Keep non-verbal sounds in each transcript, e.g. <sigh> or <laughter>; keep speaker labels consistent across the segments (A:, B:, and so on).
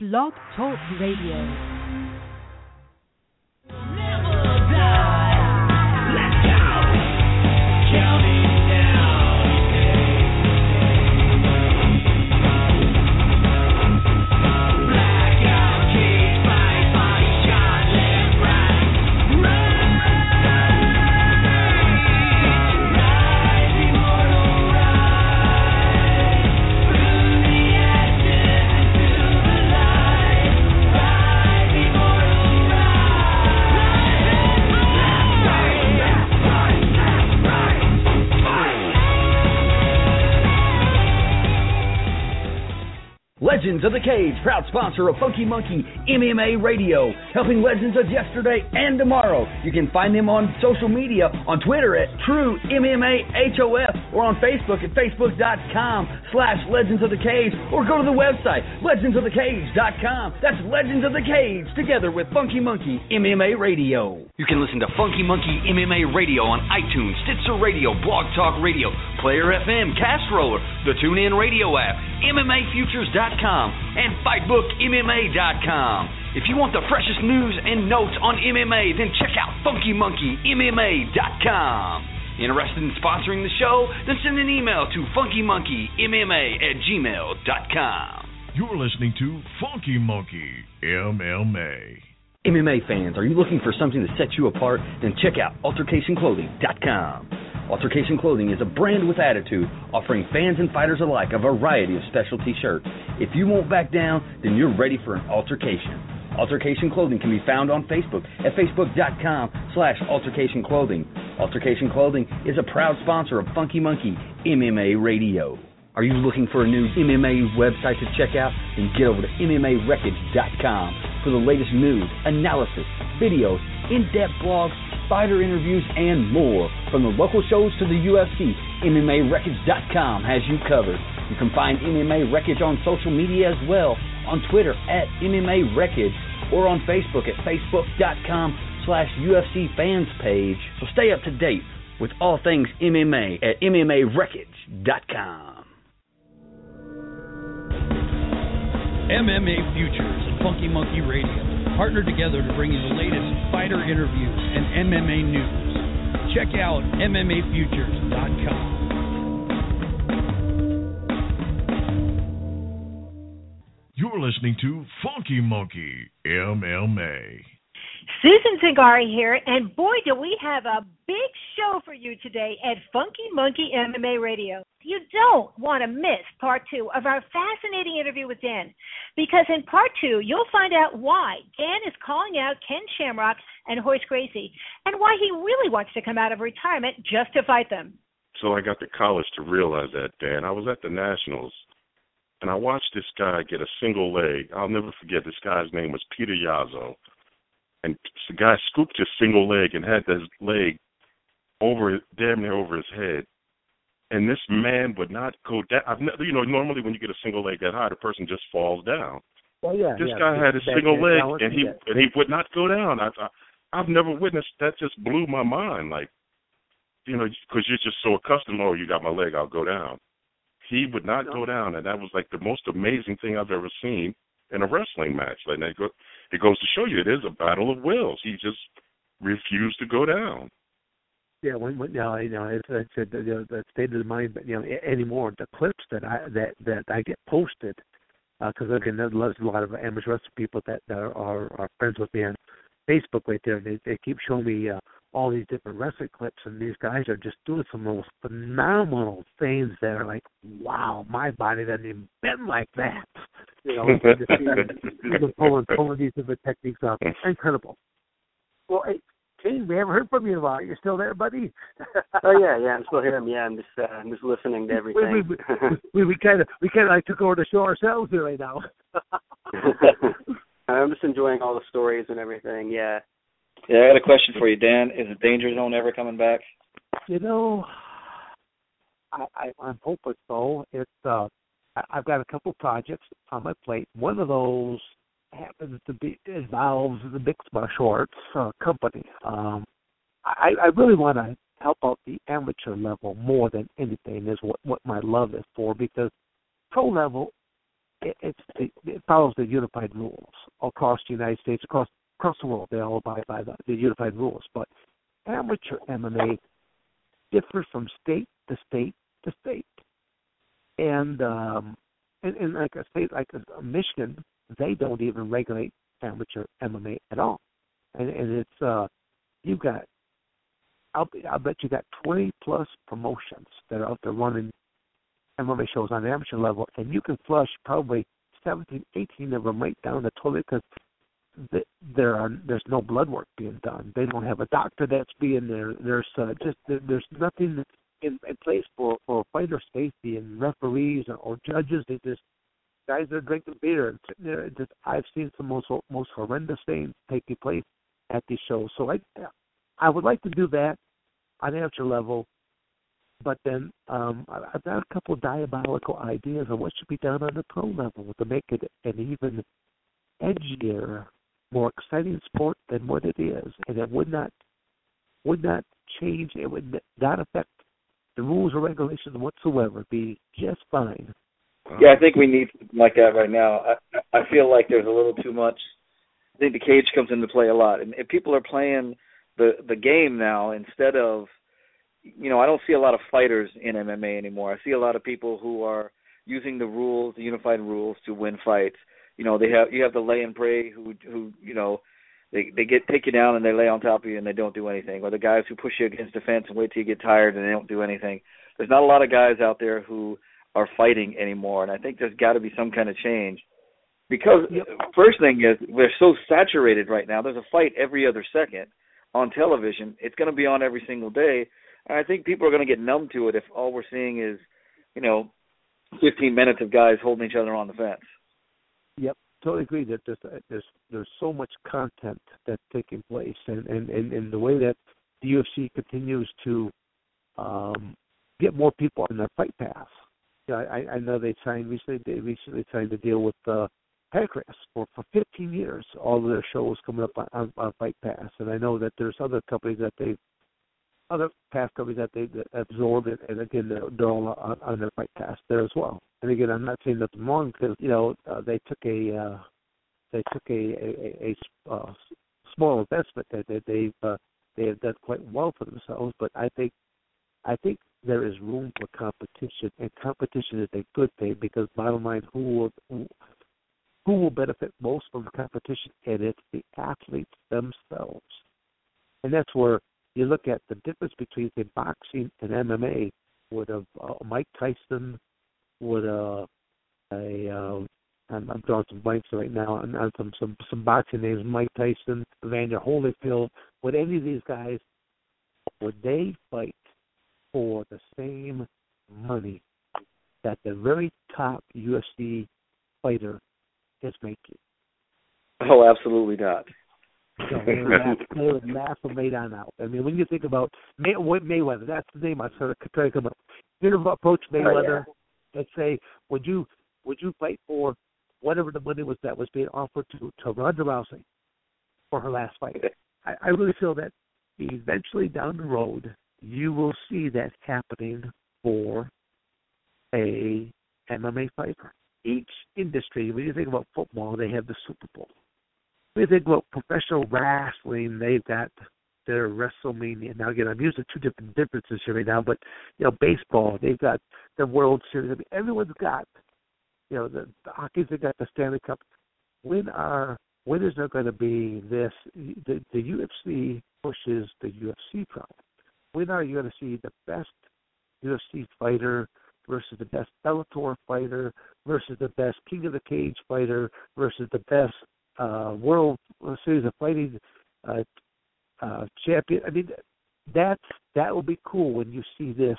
A: Blog Talk Radio.
B: Legends of the Cage, proud sponsor of Funky Monkey MMA Radio, helping legends of yesterday and tomorrow. You can find them on social media, on Twitter at True MMA HOF, or on Facebook at Facebook.com slash Legends of the Cage, or go to the website, LegendsOfTheCage.com. That's Legends of the Cage, together with Funky Monkey MMA Radio.
C: You can listen to Funky Monkey MMA Radio on iTunes, Stitcher Radio, Blog Talk Radio, Player FM, Cast Roller, the TuneIn Radio app, MMAFutures.com, and FightBookMMA.com. If you want the freshest news and notes on MMA, then check out FunkyMonkeyMMA.com. Interested in sponsoring the show? Then send an email to FunkyMonkeyMMA at gmail.com.
D: You're listening to Funky Monkey MMA.
B: MMA fans, are you looking for something to set you apart? Then check out AltercationClothing.com. Altercation Clothing is a brand with attitude, offering fans and fighters alike a variety of specialty shirts. If you won't back down, then you're ready for an altercation. Altercation Clothing can be found on Facebook at facebook.com slash altercation clothing. Altercation Clothing is a proud sponsor of Funky Monkey MMA Radio. Are you looking for a new MMA website to check out? Then get over to MMAWreckage.com for the latest news, analysis, videos, in-depth blogs, fighter interviews, and more. From the local shows to the UFC, MMAWreckage.com has you covered. You can find MMA Wreckage on social media as well, on Twitter at MMA Wreckage, or on Facebook at Facebook.com slash UFC fans page. So stay up to date with all things MMA at MMAWreckage.com.
E: MMA Futures and Funky Monkey Radio partner together to bring you the latest fighter interviews and MMA news. Check out MMAFutures.com.
D: You're listening to Funky Monkey MMA.
F: Susan Zingari here, and boy, do we have a big show for you today at Funky Monkey MMA Radio. You don't want to miss part two of our fascinating interview with Dan, because in part two, you'll find out why Dan is calling out Ken Shamrock and Royce Gracie, and why he really wants to come out of retirement just to fight them.
G: So I got to college to realize that, Dan. I was at the Nationals, and I watched this guy get a single leg. I'll never forget. This guy's name was Peter Yazzo and the guy scooped his single leg and had his leg over damn near over his head. And this man would not go down. I've never, you know, normally when you get a single leg that high, the person just falls down.
H: Well, yeah.
G: This
H: yeah,
G: guy had a single leg, and he and he would not go down. I, I I've never witnessed that. Just blew my mind. Like, you know, because you're just so accustomed. Oh, you got my leg, I'll go down. He would not
H: No.
G: go down, and that was like the most amazing thing I've ever seen in a wrestling match. Like, that go, it goes to show you it is a battle of wills. He just refused to go down.
H: Yeah, when, when you know, you know, it's, it's the, state of the mind, but you know, anymore the clips that I that that I get posted, because again, there's a lot of amateur wrestling people that, that are, are are friends with me on Facebook right there. and They they keep showing me uh, all these different wrestling clips, and these guys are just doing some of those phenomenal things that are like, wow, my body doesn't even bend like that. You know, just seeing them pulling pulling these different techniques off, incredible. Well, hey, Kane, we haven't heard from you in a while. You're still there, buddy? <laughs>
I: Oh yeah, yeah, I'm still here. Yeah, I'm just uh, I'm just listening to
H: We we
I: everything.
H: we, we, we kind of we kind of like took over the show ourselves here right now. <laughs>
I: I'm just enjoying all the stories and everything. Yeah.
J: Yeah, I got a question for you, Dan. Is the Danger Zone ever coming back?
H: you know, I, I I'm hoping so. It's uh, I've got a couple projects on my plate. One of those happens to be involves the Splash Shorts uh, company. Um, I, I really want to help out the amateur level more than anything is what what my love is for because pro level it, it's it, it follows the unified rules across the United States, across across the world. They all abide by the, the unified rules. But amateur MMA differs from state to state to state, and um, and, and like a state like a, Michigan, they don't even regulate amateur MMA at all, and and it's uh, you've got I'll, I'll bet you got 20 plus promotions that are out there running MMA shows on the amateur level, and you can flush probably 17, 18 of them right down the toilet because there are there's no blood work being done. They don't have a doctor that's being there. There's uh, just there's nothing in, in place for for fighter safety and referees or, or judges. They just guys are drinking beer and sitting there. Just I've seen some most most horrendous things taking place at these shows. So I I would like to do that on amateur level, but then um, I've got a couple of diabolical ideas on what should be done on the pro level to make it an even edgier, more exciting sport than what it is, and it would not would not change. It would not affect the rules or regulations whatsoever. Be just fine.
J: Yeah, I think we need something like that right now. I I feel like there's a little too much. I think the cage comes into play a lot, and, and people are playing the the game now instead of you know I don't see a lot of fighters in MMA anymore. I see a lot of people who are using the rules, the unified rules, to win fights. You know they have you have the lay and pray who who you know they they get take you down and they lay on top of you and they don't do anything, or the guys who push you against the fence and wait till you get tired and they don't do anything. There's not a lot of guys out there who are fighting anymore, and I think there's got to be some kind of change. Because yep. first thing is we're so saturated right now. There's a fight every other second on television. It's going to be on every single day. And I think people are going to get numb to it if all we're seeing is, you know, 15 minutes of guys holding each other on the fence.
H: Yep, totally agree that there's there's there's so much content that's taking place, and and and, and the way that the UFC continues to um, get more people on their fight pass. Yeah, I, I know they signed recently. They recently signed a deal with uh, Pancrase for for 15 years. All of their shows coming up on, on, on Fight Pass, and I know that there's other companies that they, other pass companies that they absorbed, it, and again they're, they're all on, on their Fight Pass there as well. And again, I'm not saying nothing wrong because you know uh, they took a uh, they took a a, a, a uh, small investment that they, they've uh, they have done quite well for themselves. But I think I think there is room for competition, and competition is a good thing because bottom line, who will who will benefit most from the competition, and it's the athletes themselves. And that's where you look at the difference between say, boxing and MMA. Would a uh, Mike Tyson, would a a uh, I'm, I'm drawing some blanks right now on some some some boxing names. Mike Tyson, Evander Holyfield. Would any of these guys would they fight for the same money that the very top UFC fighter is making.
J: Oh, absolutely not.
H: So they would laugh from Maidan out. I mean, when you think about May, Mayweather, that's the name I started trying to come up. You know, approach Mayweather oh, yeah. and say, "Would you would you fight for whatever the money was that was being offered to to Ronda Rousey for her last fight?" I, I really feel that eventually down the road you will see that happening for a MMA fighter each industry, when you think about football, they have the Super Bowl. You think about professional wrestling, they've got their WrestleMania. Now, again, I'm using two different differences here right now, but you know, baseball, they've got the World Series. I mean, everyone's got, you know, the, the hockey's they got the Stanley Cup. When are when is there going to be this? The, the UFC pushes the UFC product. When are you going to see the best UFC fighter versus the best Bellator fighter versus the best King of the Cage fighter versus the best uh, World Series of Fighting uh, uh, champion. I mean, that's that will be cool when you see this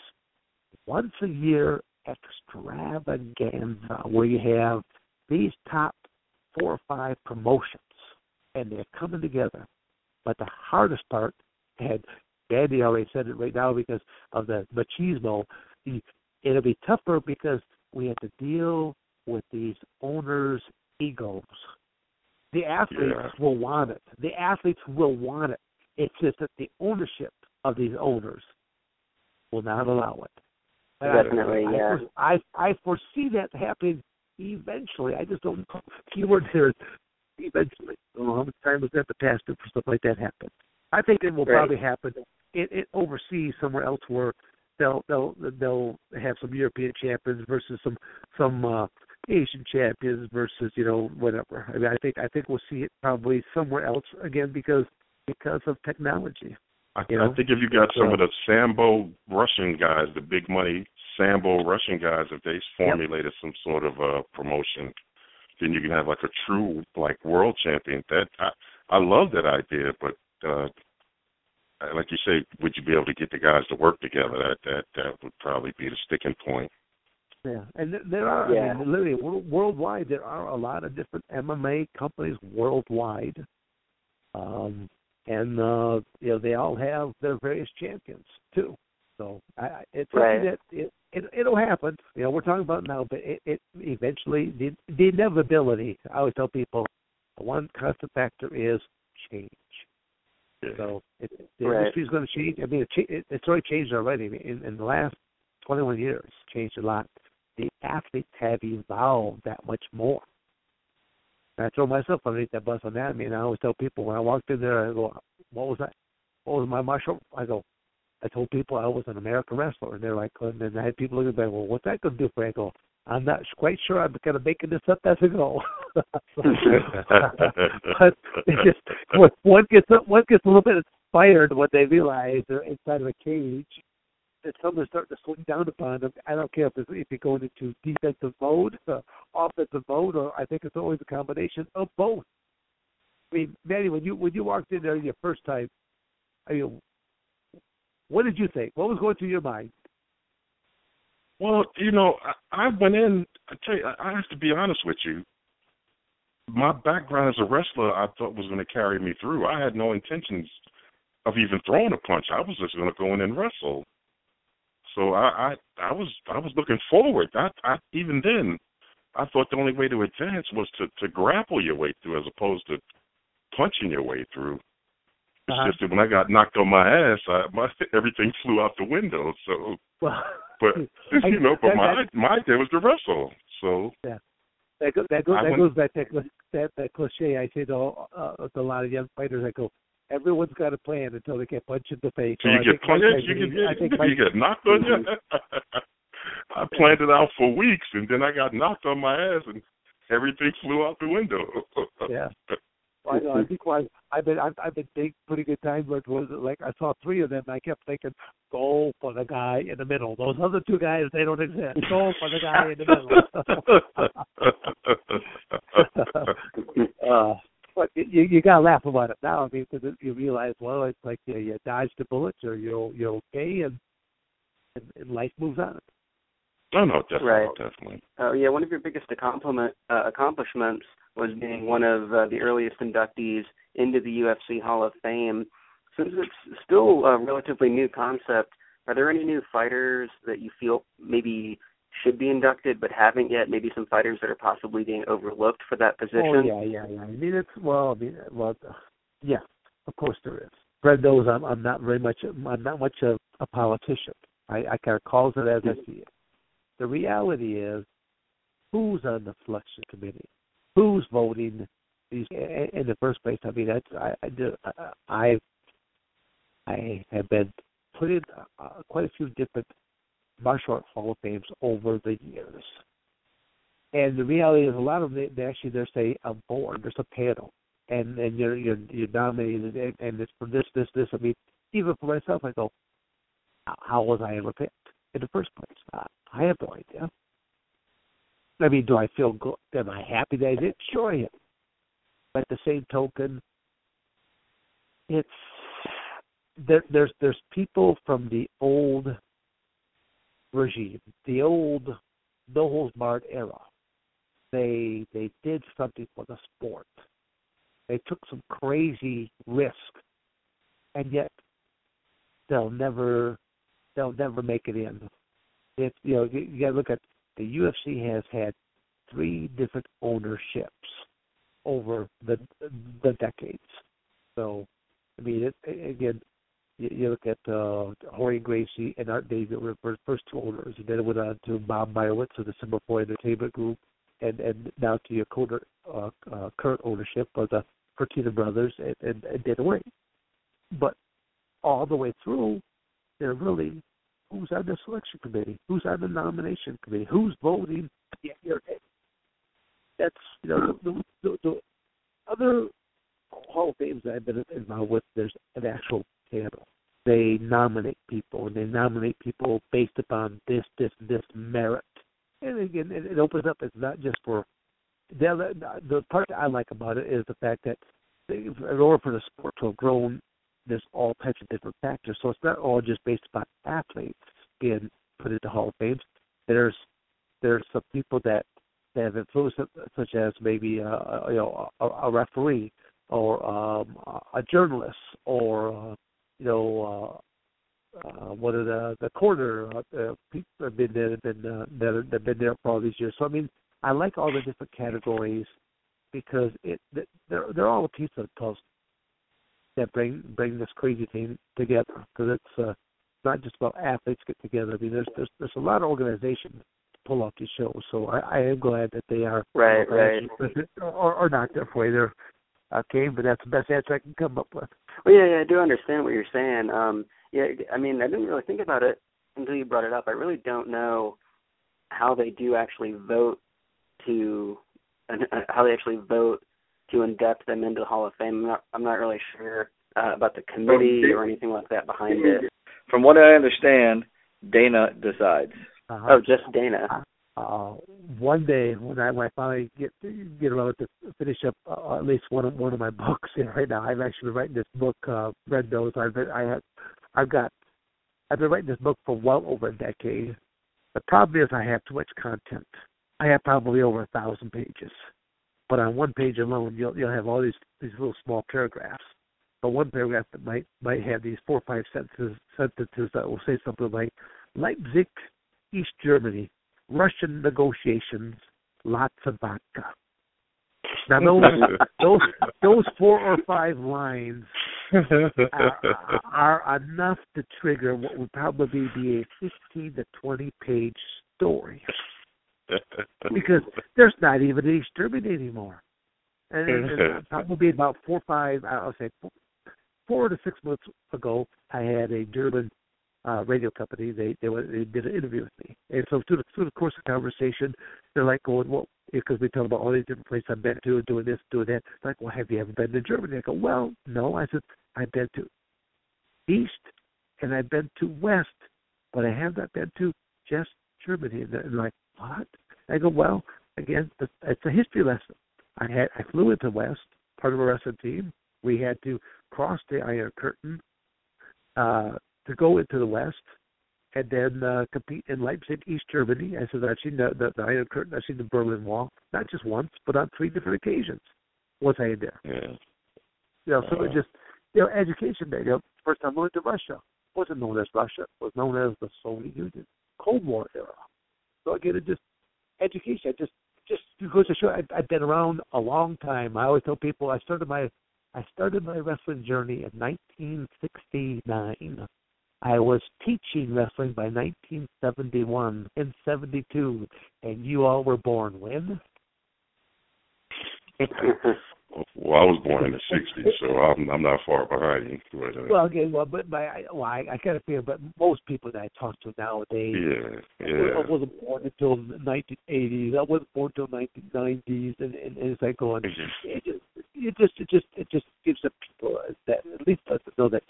H: once a year extravaganza where you have these top four or five promotions and they're coming together. But the hardest part, and Andy already said it right now because of the machismo, the it'll be tougher because we have to deal with these owners' egos. The athletes yeah. will want it. The athletes will want it. It's just that the ownership of these owners will not allow it.
I: Definitely,
H: I,
I: yeah.
H: I, I foresee that happening eventually, I just don't know. <laughs> Keyword here is eventually. I don't know how much time was that the past for stuff like that happen. I think it will
I: Right.
H: probably happen in, in overseas somewhere else where they'll they'll they'll have some European champions versus some some uh Asian champions versus you know whatever. I mean, I think I think we'll see it probably somewhere else again because because of technology.
G: I,
H: You know?
G: I think if you got some of the Sambo Russian guys, the big money Sambo Russian guys, if they formulated some sort of uh promotion, then you can have like a true like world champion. That I I love that idea, but uh like you say, would you be able to get the guys to work together? That that that would probably be the sticking point.
H: Yeah, and there are
I: Yeah.
H: I mean, literally worldwide there are a lot of different MMA companies worldwide, um, and uh, you know they all have their various champions too. So I, I- it's something
I: Right.
H: that it, it it'll happen. You know we're talking about now, but it, it eventually the the inevitability. I always tell people the one constant factor is change. So it, the
I: Right.
H: industry's going to change. I mean, it, it, it's already changed already. In, in the last 21 years, it's changed a lot. The athletes have evolved that much more. And I throw myself underneath that bus on that. I mean, I always tell people when I walked in there, I go, "What was that? What was my martial?" I go, "I told people I was an American wrestler," and they're like, and then I had people looking at me, "Well, what's that going to do for?" you?" I go, "I'm not quite sure. I'm kind of making this up as I go." <laughs> but it just when one gets one gets a little bit inspired when they realize they're inside of a cage that something's starting to swing down upon them. I don't care if it's, if you're going into defensive mode, uh, offensive mode, or I think it's always a combination of both. I mean, Manny, when you when you walked in there your first time, I mean, what did you think? What was going through your mind?
G: Well, you know, I, I went in. I tell you, I I have to be honest with you. My background as a wrestler, I thought was going to carry me through. I had no intentions of even throwing a punch. I was just going to go in and wrestle. So I, I, I was, I was looking forward. I, I even then, I thought the only way to advance was to to grapple your way through, as opposed to punching your way through. It's
H: Uh-huh.
G: just that when I got knocked on my ass, I, my <laughs> everything flew out the window. So
H: Well,
G: but <laughs> <laughs> you know, but
H: that-
G: my
H: that-
G: my idea was to wrestle. So
H: That goes that goes that
G: went-
H: goes back to that that, that cliche I say to, all, uh, to a lot of young fighters. I go, everyone's got a plan until they get punched in the face.
G: so you
H: I
G: get
H: think
G: punched, you get
H: I think <laughs>
G: you get knocked on you. <laughs> I planned it out for weeks, and then I got knocked on my ass, and everything flew out the window. <laughs>
H: yeah. Well, I know. I think why I've been I've, I've been taking pretty good time, but was like I saw three of them. and I kept thinking, go for the guy in the middle. Those other two guys, they don't exist. Go for the guy in the middle. uh, but you you gotta laugh about it now. I mean, because you realize, well, it's like you, you dodged the bullets, or you're you're okay, and and, and life moves on.
G: no, no, definitely,
I: Right.
G: definitely.
I: Uh, yeah, one of your biggest accomplishment, uh, accomplishments was being one of uh, the earliest inductees into the UFC Hall of Fame. Since it's still a relatively new concept, are there any new fighters that you feel maybe should be inducted but haven't yet? Maybe some fighters that are possibly being overlooked for that position?
H: Oh yeah, yeah, yeah. I mean, it's well, I mean, well, yeah, of course there is. Fred knows I'm I'm not very much I'm not much of a politician. I I kind of calls it as I see it. The reality is, who's on the selection committee? Who's voting these in in the first place? I mean, that's I I do I I have been put in uh, quite a few different martial art hall of fames over the years. And the reality is, a lot of them they, actually there's a, a board, there's a panel, and and you're you're you're nominated, and, and it's for this this this. I mean, even for myself, I go, how, was I ever picked in the first place? Uh, I have no idea. I mean, do I feel good? Am I happy that I did? Sure, I am. But at the same token, it's there. There's there's people from the old regime, the old no holds barred era. They they did something for the sport. They took some crazy risk, and yet they'll never they'll never make it in. If you know, you, you got to look at the UFC has had three different ownerships over the the decades. So, I mean, it, again, you, you look at uh, Jorge Gracie and Art Davie were the first two owners, and then it went on to Bob Meyrowitz of the Semaphore Entertainment Group, and and now to your current uh, uh, current ownership of the Fertitta brothers and, and, and Dana White. But all the way through, they're really who's on the selection committee, who's on the nomination committee, who's voting. That's you know the, the, the other Hall of Fames that I've been involved with. There's an actual panel. They nominate people, and they nominate people based upon this, this, this merit. And again, it, it opens up. It's not just for the the part that I like about it is the fact that in order for the sport to have grown, there's all types of different factors. So it's not all just based upon athletes being put into Hall of Fame. There's there's some people that that have influenced, such as maybe uh, you know a, a referee or um, a journalist or uh, you know uh, uh, one of the the corner uh, people have been there, have been uh, that have been there for all these years. So I mean, I like all the different categories because it they're they're all a piece of the puzzle that bring bring this crazy team together because it's uh, not just about athletes get together. I mean, there's there's there's a lot of organizations to pull off these shows. So I, I am glad that they are
I: right, right, <laughs>
H: or, or not that way. They're okay, but that's the best answer I can come up with.
I: Well, yeah, yeah, I do understand what you're saying. Um, yeah, I mean, I didn't really think about it until you brought it up. I really don't know how they do actually vote to, uh, how they actually vote to induct them into the Hall of Fame. I'm not, I'm not really sure uh, about the committee or anything like that behind it.
J: From what I understand, Dana decides.
H: Uh-huh.
I: Oh, just Dana.
H: Uh, one day when I when I finally get get around to finish up uh, at least one of one of my <laughs> books, and right now I've actually been writing this book, uh, Red Nose. I've been, I have I've got I've been writing this book for well over a decade. The problem is I have too much content. I have probably over a thousand pages, but on one page alone, you'll you'll have all these these little small paragraphs. But one paragraph that might might have these four or five sentences sentences that will say something like Leipzig, East Germany, Russian negotiations, lots of vodka. Now those <laughs> those those four or five lines are, are enough to trigger what would probably be a fifteen to twenty page story. because there's not even East Germany anymore. And, and <laughs> probably about four or five, I'll say four, four to six months ago, I had a German uh, radio company. They they they did an interview with me, and so through the through the course of the conversation, they're like going, well, because we talk about all these different places I've been to, and doing this, doing that. Like, well, have you ever been to Germany? I go, well, no. I said, I've been to East, and I've been to West, but I have not been to just Germany. And they're like, what? I go, well, again, it's a history lesson. I had I flew into West, part of a wrestling team. We had to cross the Iron Curtain uh, to go into the West and then uh, compete in Leipzig, East Germany. I said I've seen the, the, the Iron Curtain, I've seen the Berlin Wall, not just once, but on three different occasions. Once I had there.
G: Yeah.
H: You know, so uh, it just you know, education day. You know, first time I went to Russia. wasn't known as Russia, was known as the Soviet Union. Cold War era. So again it just education. I just just goes to show I, I've been around a long time. I always tell people I started my I started my wrestling journey in 1969. I was teaching wrestling by 1971 and 72, and you all were born when? <laughs>
G: well, I was born in the '60s, so I'm I'm not far behind you. But, uh,
H: well, okay, well, but, I, well, I, I kind of feel, but most people that I talk to nowadays,
G: yeah, yeah,
H: I wasn't born until the 1980s. I wasn't born until 1990s, and, and, and it's like going, it just, it just, it just, it just gives the people that at least let them know that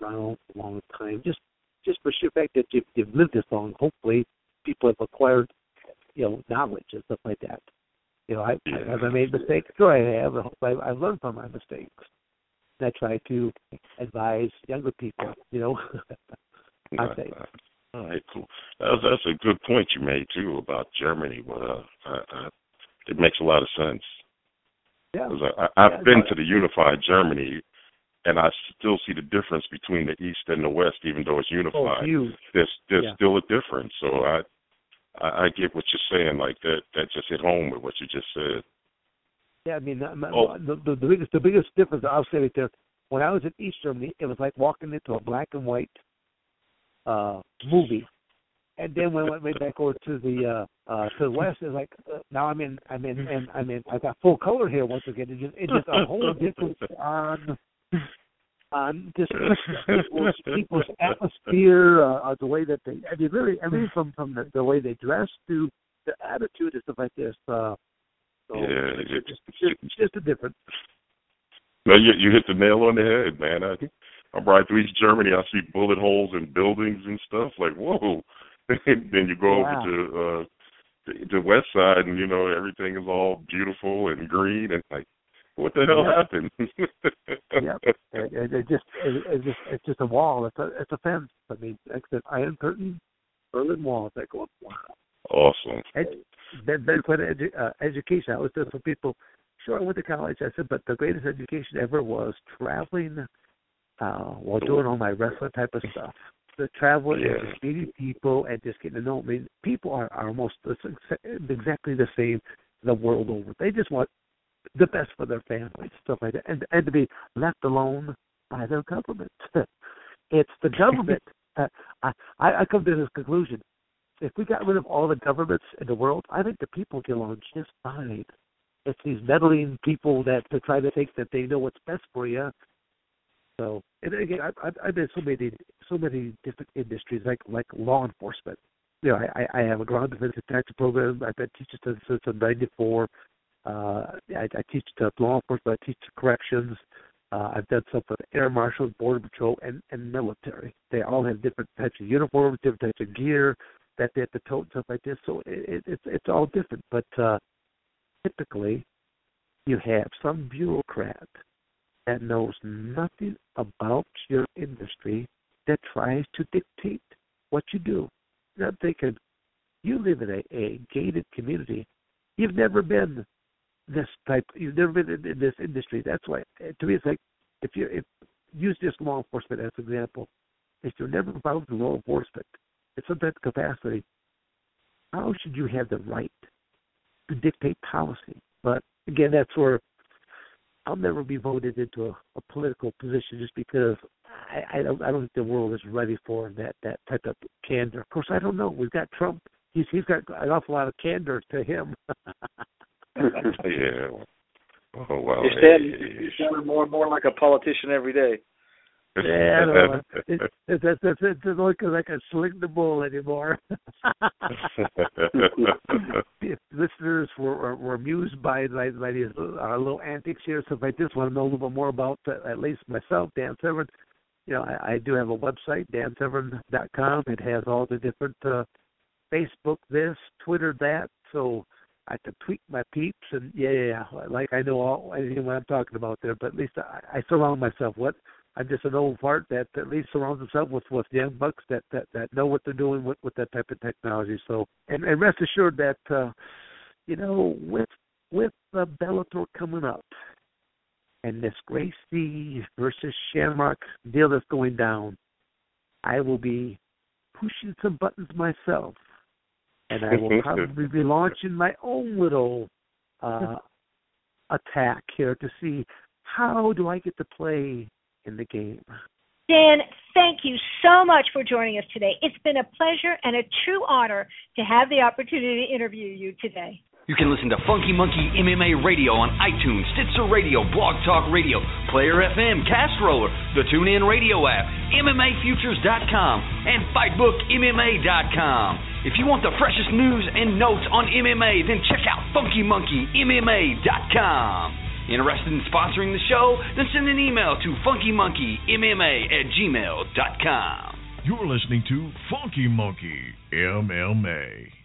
H: around long time. Just, just for sheer fact that you've, you've lived this long, hopefully people have acquired, you know, knowledge and stuff like that. You know, I,
G: yeah. <clears throat>
H: have I made mistakes? Sure, I have. I, I've learned from my mistakes. I try to advise younger people. You know, <laughs> I think. <laughs>
G: All right, cool. That's that's a good point you made too about Germany. But uh, I, I, it makes a lot of sense.
H: Yeah.
G: I, I've yeah, been to the unified Germany, and I still see the difference between the East and the West, even though it's unified.
H: Oh,
G: there's there's
H: yeah.
G: still a difference. So I I, I get what you're saying. Like that, that just hit home with what you just said.
H: Yeah, I mean,
G: oh.
H: the, the the biggest the biggest difference I'll say right there. When I was in East Germany, it was like walking into a black and white uh movie, and then when I went way back over to the uh uh to the west, it's like uh, now I'm in I'm in and I'm in I got full color here once again. It's just it's just a whole difference on <laughs> on just people's, <laughs> people's atmosphere, uh, uh, the way that they I mean really I mean from from the, the way they dress to the attitude and stuff like this. Uh so
G: Yeah,
H: it's
G: it-
H: just, it's just, it's just a difference.
G: No, you you hit the nail on the head, man. I I'm right through East Germany. I see bullet holes in buildings and stuff. Like whoa. <laughs> And then you go
H: Yeah.
G: over to uh the, the west side, and you know everything is all beautiful and green, and like, what the hell
H: Yeah.
G: happened?
H: Yep. It, it, it just it, it just it's just a wall. It's a it's a fence. I mean, like the Iron Curtain, Berlin Wall. It's like oh, wow.
G: Awesome.
H: Ed, then then quite edu- uh, education. I was there for people. Sure, I went to college. I said, but the greatest education ever was traveling uh while doing all my wrestling type of stuff. The traveling and just meeting people and just getting to know. I mean, people are are almost the exactly the same the world over. They just want the best for their families, stuff like that, and and to be left alone by their government. <laughs> it's the government. <laughs> uh, I I I come to this conclusion. If we got rid of all the governments in the world, I think the people get along just fine. It's these meddling people that to try to think that they know what's best for you. So, and again, I, I've, I've been in so many, so many different industries, like like law enforcement. You know, I, I have a ground defense protection program. I've been teaching since since '94. Uh, I, I teach to law enforcement. I teach to corrections. Uh, I've done stuff with air marshals, border patrol, and and military. They all have different types of uniforms, different types of gear that they have to tote and stuff like this. So it, it, it's it's all different. But uh, typically, you have some bureaucrat that knows nothing about your industry that tries to dictate what you do. And I'm thinking, you live in a, a gated community. You've never been this type. You've never been in, in this industry. That's why, eh, to me, it's like if you if use just law enforcement as an example. If you're never involved in law enforcement in some type of capacity, how should you have the right to dictate policy? But again, that's where I'll never be voted into a, a political position just because I, I don't I don't think the world is ready for that that type of candor. Of course, I don't know. We've got Trump. He's he's got an awful lot of candor to him. <laughs> <laughs>
G: yeah. Oh wow.
J: You're standing, you're sounding more and more like a politician every day.
H: Yeah, I don't know. <laughs> It, it, that's that's it's only because I can sling the bull anymore. <laughs> listeners were, were were amused by by, by these uh, little antics here, so if I just want to know a little bit more about uh, at least myself, Dan Severn, you know, I, I do have a website, dansevern.com. It has all the different uh, Facebook this, Twitter that, so I can tweet my peeps and yeah, yeah, yeah. Like I know all anything what I'm talking about there, but at least I, I surround myself. What I'm just an old fart that at least surrounds himself with with young bucks that that that know what they're doing with with that type of technology. So and and rest assured that uh, you know with with the Bellator coming up and this Gracie versus Shamrock deal that's going down, I will be pushing some buttons myself, and I will probably be launching my own little uh, attack here to see how do I get to play in the game.
F: Dan, thank you so much for joining us today. It's been a pleasure and a true honor to have the opportunity to interview you today.
C: You can listen to Funky Monkey MMA Radio on iTunes, Stitcher Radio, Blog Talk Radio, Player FM, Cast Roller, the TuneIn Radio app, MMAFutures.com, and FightBookMMA.com. If you want the freshest news and notes on MMA, then check out FunkyMonkeyMMA.com. Interested in sponsoring the show? Then send an email to FunkyMonkeyMMA at gmail.com.
D: You're listening to Funky Monkey MMA.